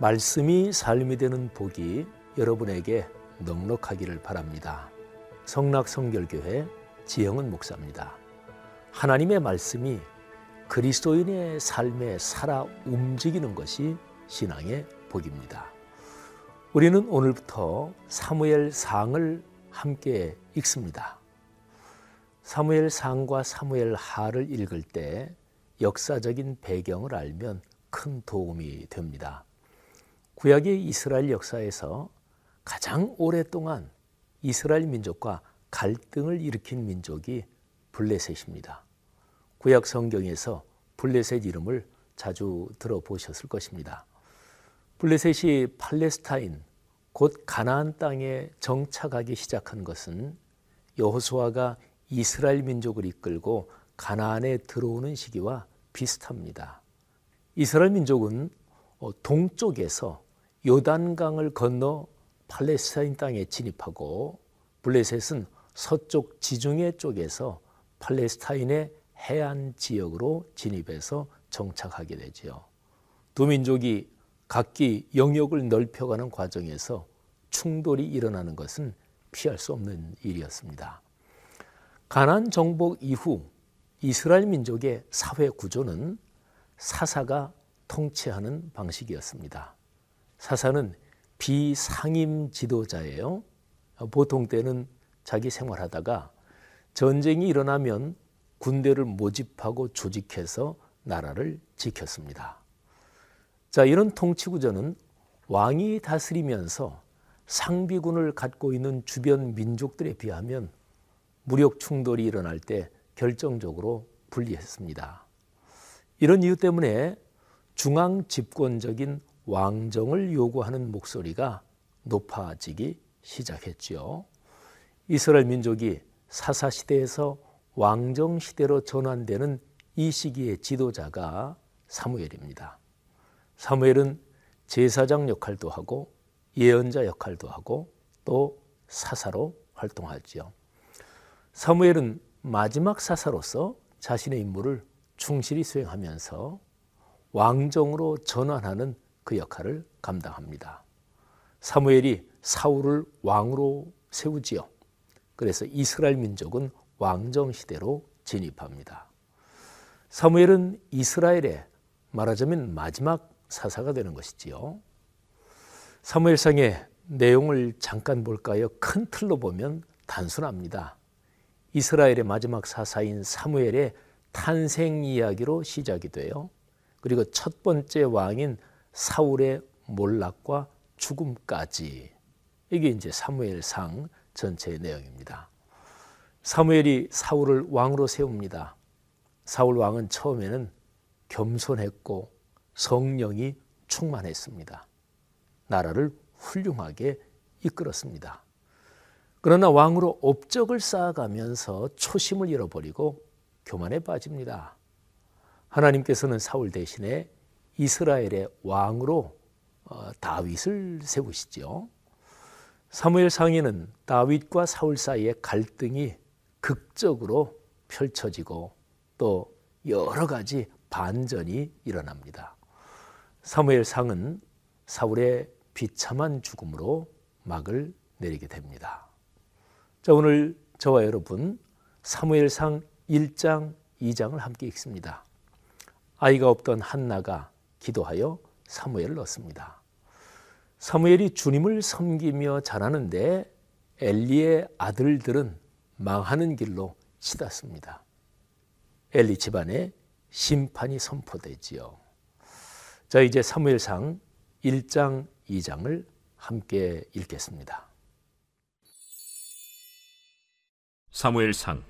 말씀이 삶이 되는 복이 여러분에게 넉넉하기를 바랍니다. 성락 성결교회 지영은 목사입니다. 하나님의 말씀이 그리스도인의 삶에 살아 움직이는 것이 신앙의 복입니다. 우리는 오늘부터 사무엘 상을 함께 읽습니다. 사무엘 상과 사무엘 하를 읽을 때 역사적인 배경을 알면 큰 도움이 됩니다. 구약의 이스라엘 역사에서 가장 오랫동안 이스라엘 민족과 갈등을 일으킨 민족이 블레셋입니다. 구약 성경에서 블레셋 이름을 자주 들어보셨을 것입니다. 블레셋이 팔레스타인 곧 가나안 땅에 정착하기 시작한 것은 여호수아가 이스라엘 민족을 이끌고 가나안에 들어오는 시기와 비슷합니다. 이스라엘 민족은 어, 동쪽에서 요단강을 건너 팔레스타인 땅에 진입하고 블레셋은 서쪽 지중해 쪽에서 팔레스타인의 해안 지역으로 진입해서 정착하게 되지요. 두 민족이 각기 영역을 넓혀가는 과정에서 충돌이 일어나는 것은 피할 수 없는 일이었습니다. 가난 정복 이후 이스라엘 민족의 사회 구조는 사사가 통치하는 방식이었습니다. 사사는 비상임 지도자예요. 보통 때는 자기 생활하다가 전쟁이 일어나면 군대를 모집하고 조직해서 나라를 지켰습니다. 자, 이런 통치 구조는 왕이 다스리면서 상비군을 갖고 있는 주변 민족들에 비하면 무력 충돌이 일어날 때 결정적으로 불리했습니다. 이런 이유 때문에 중앙 집권적인 왕정을 요구하는 목소리가 높아지기 시작했지요. 이스라엘 민족이 사사 시대에서 왕정 시대로 전환되는 이 시기의 지도자가 사무엘입니다. 사무엘은 제사장 역할도 하고 예언자 역할도 하고 또 사사로 활동하지요. 사무엘은 마지막 사사로서 자신의 임무를 충실히 수행하면서 왕정으로 전환하는 그 역할을 감당합니다. 사무엘이 사울을 왕으로 세우지요. 그래서 이스라엘 민족은 왕정 시대로 진입합니다. 사무엘은 이스라엘의 말하자면 마지막 사사가 되는 것이지요. 사무엘상의 내용을 잠깐 볼까요? 큰 틀로 보면 단순합니다. 이스라엘의 마지막 사사인 사무엘의 탄생 이야기로 시작이 돼요. 그리고 첫 번째 왕인 사울의 몰락과 죽음까지 이게 이제 사무엘상 전체의 내용입니다. 사무엘이 사울을 왕으로 세웁니다. 사울 왕은 처음에는 겸손했고 성령이 충만했습니다. 나라를 훌륭하게 이끌었습니다. 그러나 왕으로 업적을 쌓아가면서 초심을 잃어버리고 교만에 빠집니다. 하나님께서는 사울 대신에 이스라엘의 왕으로 어, 다윗을 세우시죠. 사무엘 상에는 다윗과 사울 사이의 갈등이 극적으로 펼쳐지고 또 여러 가지 반전이 일어납니다. 사무엘 상은 사울의 비참한 죽음으로 막을 내리게 됩니다. 자, 오늘 저와 여러분 사무엘상 1장, 2장을 함께 읽습니다. 아이가 없던 한나가 기도하여 사무엘을 얻습니다. 사무엘이 주님을 섬기며 자라는데 엘리의 아들들은 망하는 길로 치닫습니다. 엘리 집안에 심판이 선포되지요. 자, 이제 사무엘상 1장, 2장을 함께 읽겠습니다. 사무엘상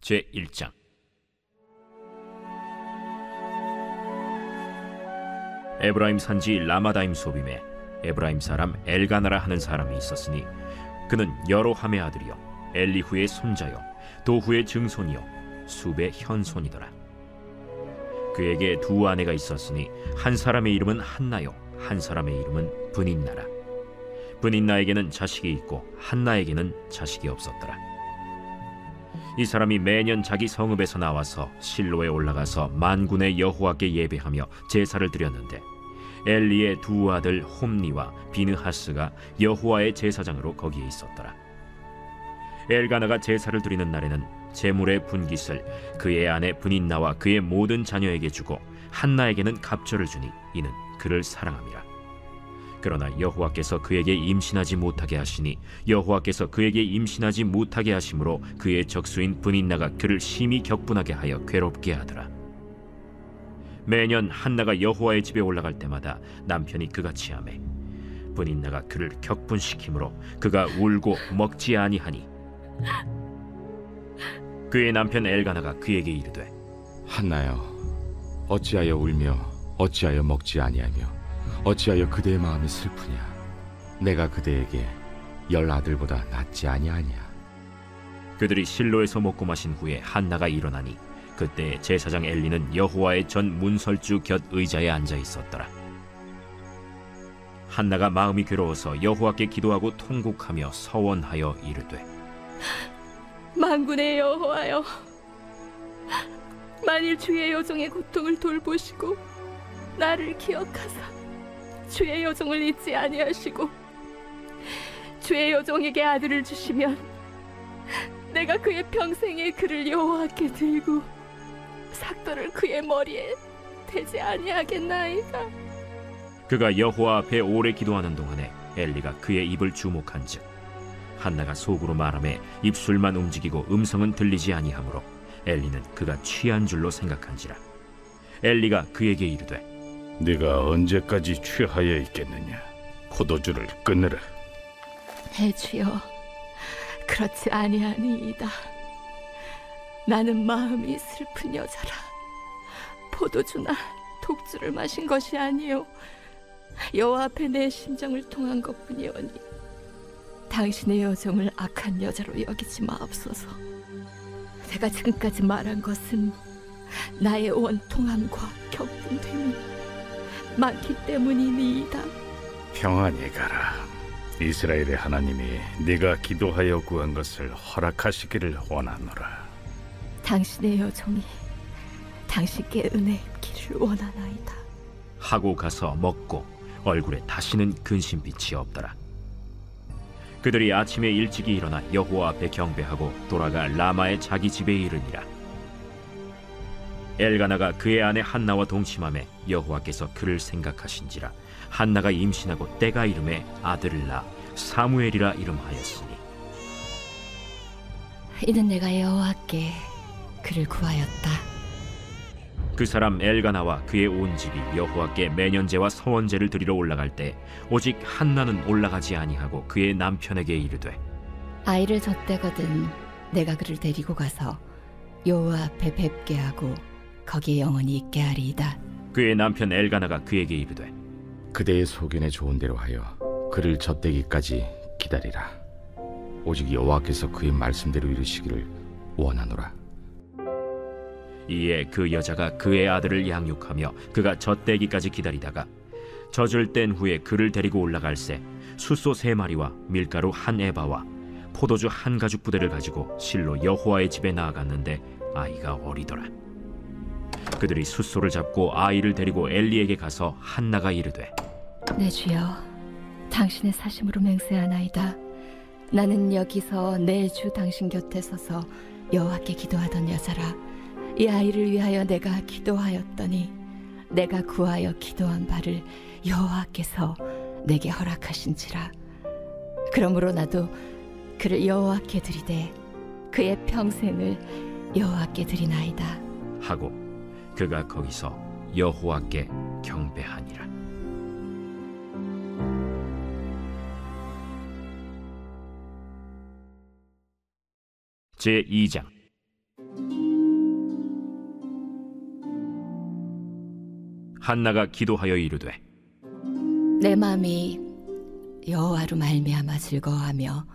제 1장 에브라임 산지 라마다임 소빔에 에브라임 사람 엘가나라 하는 사람이 있었으니 그는 여로함의 아들이요 엘리후의 손자요 도후의 증손이요 수의 현손이더라. 그에게 두 아내가 있었으니 한 사람의 이름은 한나요 한 사람의 이름은 분인나라. 분인나에게는 자식이 있고 한나에게는 자식이 없었더라. 이 사람이 매년 자기 성읍에서 나와서 실로에 올라가서 만군의 여호와께 예배하며 제사를 드렸는데 엘리의 두 아들 홈니와 비느하스가 여호와의 제사장으로 거기에 있었더라. 엘가나가 제사를 드리는 날에는 제물의 분깃을 그의 아내 분인나와 그의 모든 자녀에게 주고 한나에게는 갑절을 주니 이는 그를 사랑함이라. 그러나 여호와께서 그에게 임신하지 못하게 하시니 여호와께서 그에게 임신하지 못하게 하심으로 그의 적수인 분인나가 그를 심히 격분하게 하여 괴롭게 하더라. 매년 한나가 여호와의 집에 올라갈 때마다 남편이 그같이 하매 분인나가 그를 격분시키므로 그가 울고 먹지 아니하니. 그의 남편 엘가나가 그에게 이르되 한나여 어찌하여 울며 어찌하여 먹지 아니하며 어찌하여 그대의 마음이 슬프냐? 내가 그대에게 열 아들보다 낫지 아니하냐? 그들이 실로에서 먹고 마신 후에 한나가 일어나니 그때 제사장 엘리는 여호와의 전 문설주 곁 의자에 앉아 있었더라. 한나가 마음이 괴로워서 여호와께 기도하고 통곡하며 서원하여 이르되 만군의 여호와여 만일 주의 여종의 고통을 돌보시고 나를 기억하사 주의 여종을 잊지 아니하시고 주의 여종에게 아들을 주시면 내가 그의 평생에 그를 여호와께 들고 삭도를 그의 머리에 대지 아니하겠나이다 그가 여호와 앞에 오래 기도하는 동안에 엘리가 그의 입을 주목한즉 한나가 속으로 말하며 입술만 움직이고 음성은 들리지 아니하므로 엘리는 그가 취한 줄로 생각한지라 엘리가 그에게 이르되 네가 언제까지 취하여 있겠느냐? 포도주를 끊으라. 대주여 그렇지 아니하니이다 나는 마음이 슬픈 여자라 포도주나 독주를 마신 것이 아니요 여호와 앞에 내 심정을 통한 것뿐이오니 당신의 여정을 악한 여자로 여기지 마옵소서 내가 지금까지 말한 것은 나의 원통함과 격분됨이 많기 때문이니이다 평안히 가라. 이스라엘의 하나님이 네가 기도하여 구한 것을 허락하시기를 원하노라. 당신의 여정이 당신께 은혜 입기를 원하나이다 하고 가서 먹고 얼굴에 다시는 근심빛이 없더라. 그들이 아침에 일찍이 일어나 여호와 앞에 경배하고 돌아가 라마의 자기 집에 이르니라. 엘가나가 그의 아내 한나와 동침함에 여호와께서 그를 생각하신지라 한나가 임신하고 때가 이름에 아들을 낳아 사무엘이라 이름하였으니 이는 내가 여호와께 그를 구하였다. 그 사람 엘가나와 그의 온 집이 여호와께 매년제와 서원제를 드리러 올라갈 때 오직 한나는 올라가지 아니하고 그의 남편에게 이르되 아이를 젖대거든 내가 그를 데리고 가서 여호와 앞에 뵙게 하고 거기에 영원히 있게 하리이다. 그의 남편 엘가나가 그에게 이르되 그대의 소견에 좋은 대로 하여 그를 젖대기까지 기다리라. 오직 여호와께서 그의 말씀대로 이루시기를 원하노라 이에 그 여자가 그의 아들을 양육하며 그가 젖대기까지 기다리다가 젖을 뗀 후에 그를 데리고 올라갈새 숫소 세 마리와 밀가루 한 에바와 포도주 한 가죽 부대를 가지고 실로 여호와의 집에 나아갔는데 아이가 어리더라. 그들이 숫소를 잡고 아이를 데리고 엘리에게 가서 한나가 이르되 내 주여. 당신의 사심으로 맹세하나이다. 나는 여기서 내 주 당신 곁에 서서 여호와께 기도하던 여자라 이 아이를 위하여 내가 기도하였더니 내가 구하여 기도한 바를 여호와께서 내게 허락하신지라. 그러므로 나도 그를 여호와께 드리되 그의 평생을 여호와께 드리나이다. 하고 그가 거기서 여호와께 경배하니라. 제 2장 한나가 기도하여 이르되 내 마음이 여호와로 말미암아 즐거워하며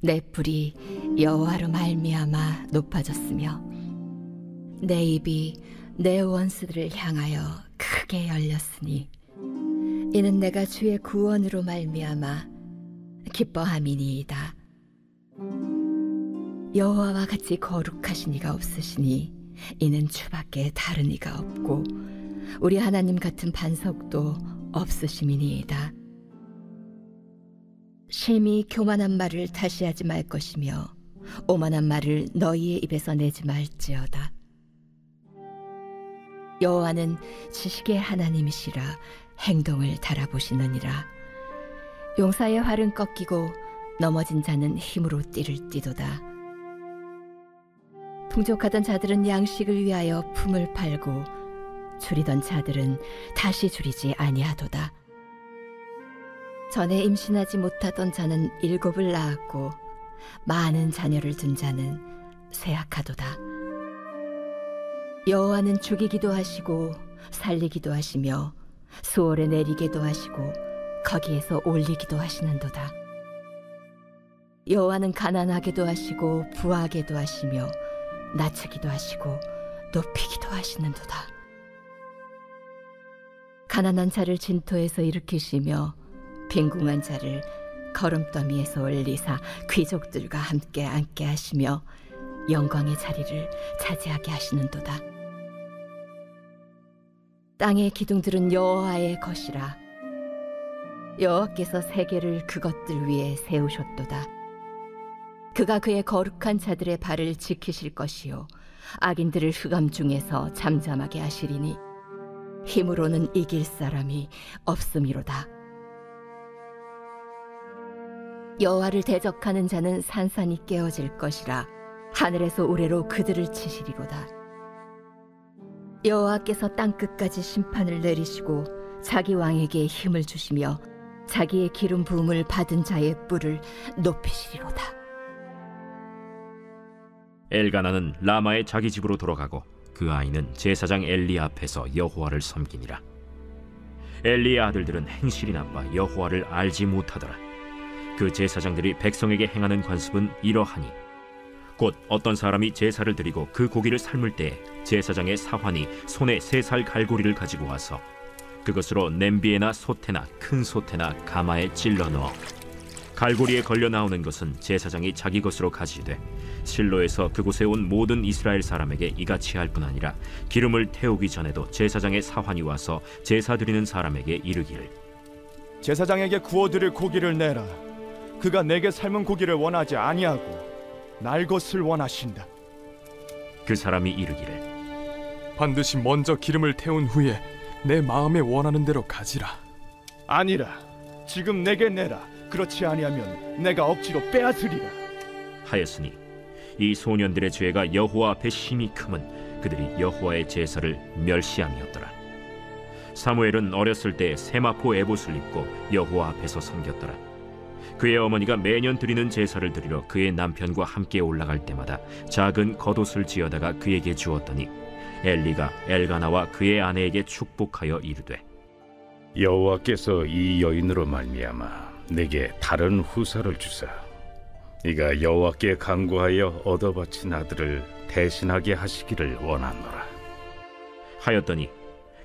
내 뿔이 여호와로 말미암아 높아졌으며 내 입이 내 원수들을 향하여 크게 열렸으니 이는 내가 주의 구원으로 말미암아 기뻐함이니이다. 여호와와 같이 거룩하신 이가 없으시니 이는 주밖에 다른 이가 없고 우리 하나님 같은 반석도 없으심이니이다. 심히 교만한 말을 다시 하지 말 것이며 오만한 말을 너희의 입에서 내지 말지어다. 여호와는 지식의 하나님이시라 행동을 달아보시느니라. 용사의 활은 꺾이고 넘어진 자는 힘으로 띠를 띠도다. 풍족하던 자들은 양식을 위하여 품을 팔고 줄이던 자들은 다시 줄이지 아니하도다. 전에 임신하지 못하던 자는 일곱을 낳았고 많은 자녀를 둔 자는 쇠약하도다. 여호와는 죽이기도 하시고 살리기도 하시며 수월에 내리기도 하시고 거기에서 올리기도 하시는도다. 여호와는 가난하게도 하시고 부하게도 하시며 낮추기도 하시고 높이기도 하시는도다. 가난한 자를 진토에서 일으키시며 빈궁한 자를 걸음더미에서 올리사 귀족들과 함께 앉게 하시며 영광의 자리를 차지하게 하시는도다. 땅의 기둥들은 여호와의 것이라 여호와께서 세계를 그것들 위에 세우셨도다. 그가 그의 거룩한 자들의 발을 지키실 것이요 악인들을 흑암 중에서 잠잠하게 하시리니 힘으로는 이길 사람이 없음이로다. 여호와를 대적하는 자는 산산이 깨어질 것이라 하늘에서 우레로 그들을 치시리로다. 여호와께서 땅 끝까지 심판을 내리시고 자기 왕에게 힘을 주시며 자기의 기름 부음을 받은 자의 뿔을 높이시리로다. 엘가나는 라마의 자기 집으로 돌아가고 그 아이는 제사장 엘리 앞에서 여호와를 섬기니라. 엘리의 아들들은 행실이 나빠 여호와를 알지 못하더라. 그 제사장들이 백성에게 행하는 관습은 이러하니 곧 어떤 사람이 제사를 드리고 그 고기를 삶을 때 제사장의 사환이 손에 세 살 갈고리를 가지고 와서 그것으로 냄비에나 솥에나 큰 솥에나 가마에 찔러 넣어 갈고리에 걸려 나오는 것은 제사장이 자기 것으로 가지되 실로에서 그곳에 온 모든 이스라엘 사람에게 이같이 할 뿐 아니라 기름을 태우기 전에도 제사장의 사환이 와서 제사 드리는 사람에게 이르기를 제사장에게 구워 드릴 고기를 내라. 그가 내게 삶은 고기를 원하지 아니하고 날 것을 원하신다. 그 사람이 이르기를 반드시 먼저 기름을 태운 후에 내 마음에 원하는 대로 가지라. 아니라 지금 내게 내라. 그렇지 아니하면 내가 억지로 빼앗으리라. 하였으니 이 소년들의 죄가 여호와 앞에 심히 크면 그들이 여호와의 제사를 멸시함이었더라. 사무엘은 어렸을 때 세마포 에봇을 입고 여호와 앞에서 섬겼더라. 그의 어머니가 매년 드리는 제사를 드리러 그의 남편과 함께 올라갈 때마다 작은 겉옷을 지어다가 그에게 주었더니 엘리가 엘가나와 그의 아내에게 축복하여 이르되 여호와께서 이 여인으로 말미암아 내게 다른 후사를 주사. 네가 여호와께 간구하여 얻어 바친 아들을 대신하게 하시기를 원하노라. 하였더니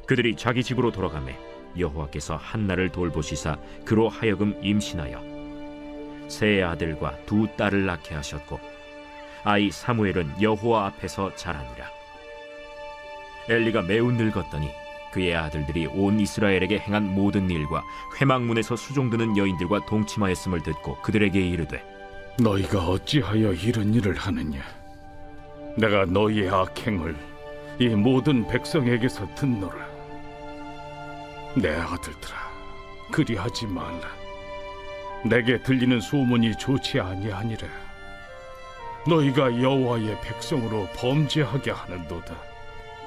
그들이 자기 집으로 돌아가매 여호와께서 한나를 돌보시사 그로 하여금 임신하여 세 아들과 두 딸을 낳게 하셨고 아이 사무엘은 여호와 앞에서 자라니라. 엘리가 매우 늙었더니 그의 아들들이 온 이스라엘에게 행한 모든 일과 회막문에서 수종드는 여인들과 동침하였음을 듣고 그들에게 이르되 너희가 어찌하여 이런 일을 하느냐? 내가 너희의 악행을 이 모든 백성에게서 듣노라. 내 아들들아 그리하지 말라. 내게 들리는 소문이 좋지 아니하니라. 너희가 여호와의 백성으로 범죄하게 하는도다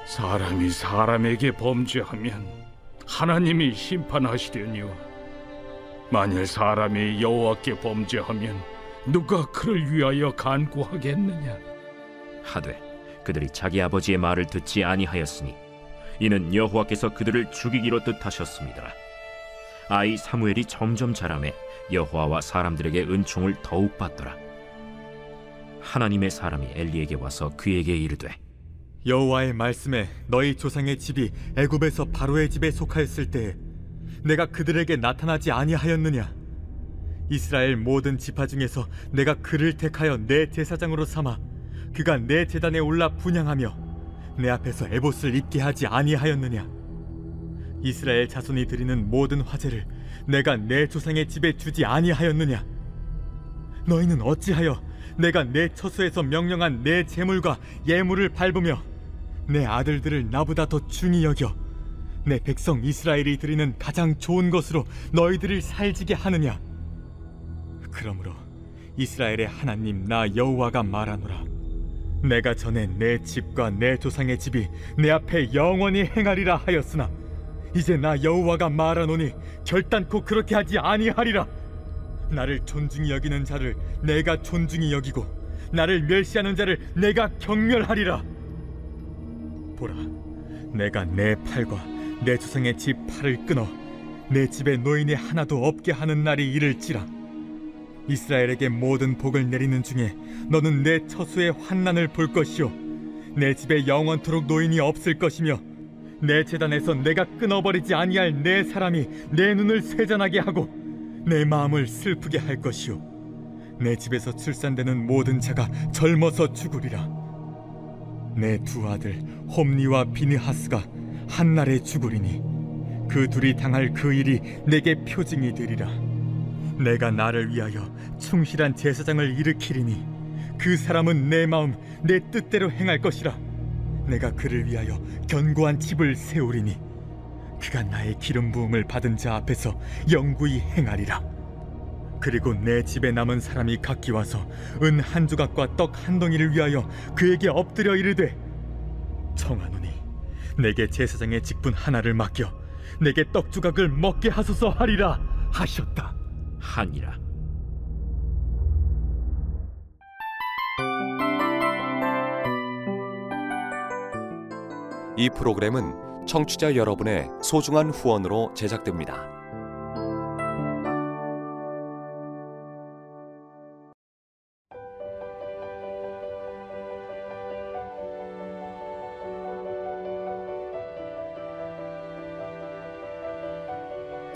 사람이 사람에게 범죄하면 하나님이 심판하시려니와 만일 사람이 여호와께 범죄하면 누가 그를 위하여 간구하겠느냐 하되 그들이 자기 아버지의 말을 듣지 아니하였으니 이는 여호와께서 그들을 죽이기로 뜻하셨습니다. 아이 사무엘이 점점 자라매 여호와와 사람들에게 은총을 더욱 받더라. 하나님의 사람이 엘리에게 와서 그에게 이르되 여호와의 말씀에 너희 조상의 집이 애굽에서 바로의 집에 속하였을 때에 내가 그들에게 나타나지 아니하였느냐? 이스라엘 모든 지파 중에서 내가 그를 택하여 내 제사장으로 삼아 그가 내 제단에 올라 분양하며 내 앞에서 에봇을 입게 하지 아니하였느냐? 이스라엘 자손이 드리는 모든 화제를 내가 내 조상의 집에 주지 아니하였느냐? 너희는 어찌하여 내가 내 처소에서 명령한 내 재물과 예물을 밟으며 내 아들들을 나보다 더 중히 여겨. 내 백성 이스라엘이 드리는 가장 좋은 것으로 너희들을 살지게 하느냐? 그러므로 이스라엘의 하나님 나 여호와가 말하노라. 내가 전에 내 집과 내 조상의 집이 내 앞에 영원히 행하리라 하였으나 이제 나 여호와가 말하노니 결단코 그렇게 하지 아니하리라. 나를 존중히 여기는 자를 내가 존중히 여기고 나를 멸시하는 자를 내가 경멸하리라 보라. 내가 내 팔과 내 조상의 집 팔을 끊어 내 집에 노인이 하나도 없게 하는 날이 이를지라. 이스라엘에게 모든 복을 내리는 중에 너는 내 처수의 환난을 볼 것이요 내 집에 영원토록 노인이 없을 것이며 내 재단에서 내가 끊어버리지 아니할 내 사람이 내 눈을 쇠잔하게 하고 내 마음을 슬프게 할 것이요 내 집에서 출산되는 모든 자가 젊어서 죽으리라 내 두 아들 홈니와 비느하스가 한날에 죽으리니 그 둘이 당할 그 일이 내게 표징이 되리라. 내가 나를 위하여 충실한 제사장을 일으키리니 그 사람은 내 마음 내 뜻대로 행할 것이라. 내가 그를 위하여 견고한 집을 세우리니 그가 나의 기름 부음을 받은 자 앞에서 영구히 행하리라 그리고 내 집에 남은 사람이 각기 와서 은 한 조각과 떡 한 덩이를 위하여 그에게 엎드려 이르되 청하노니 내게 제사장의 직분 하나를 맡겨 내게 떡 조각을 먹게 하소서 하리라 하셨다 하니라 이 프로그램은 청취자 여러분의 소중한 후원으로 제작됩니다.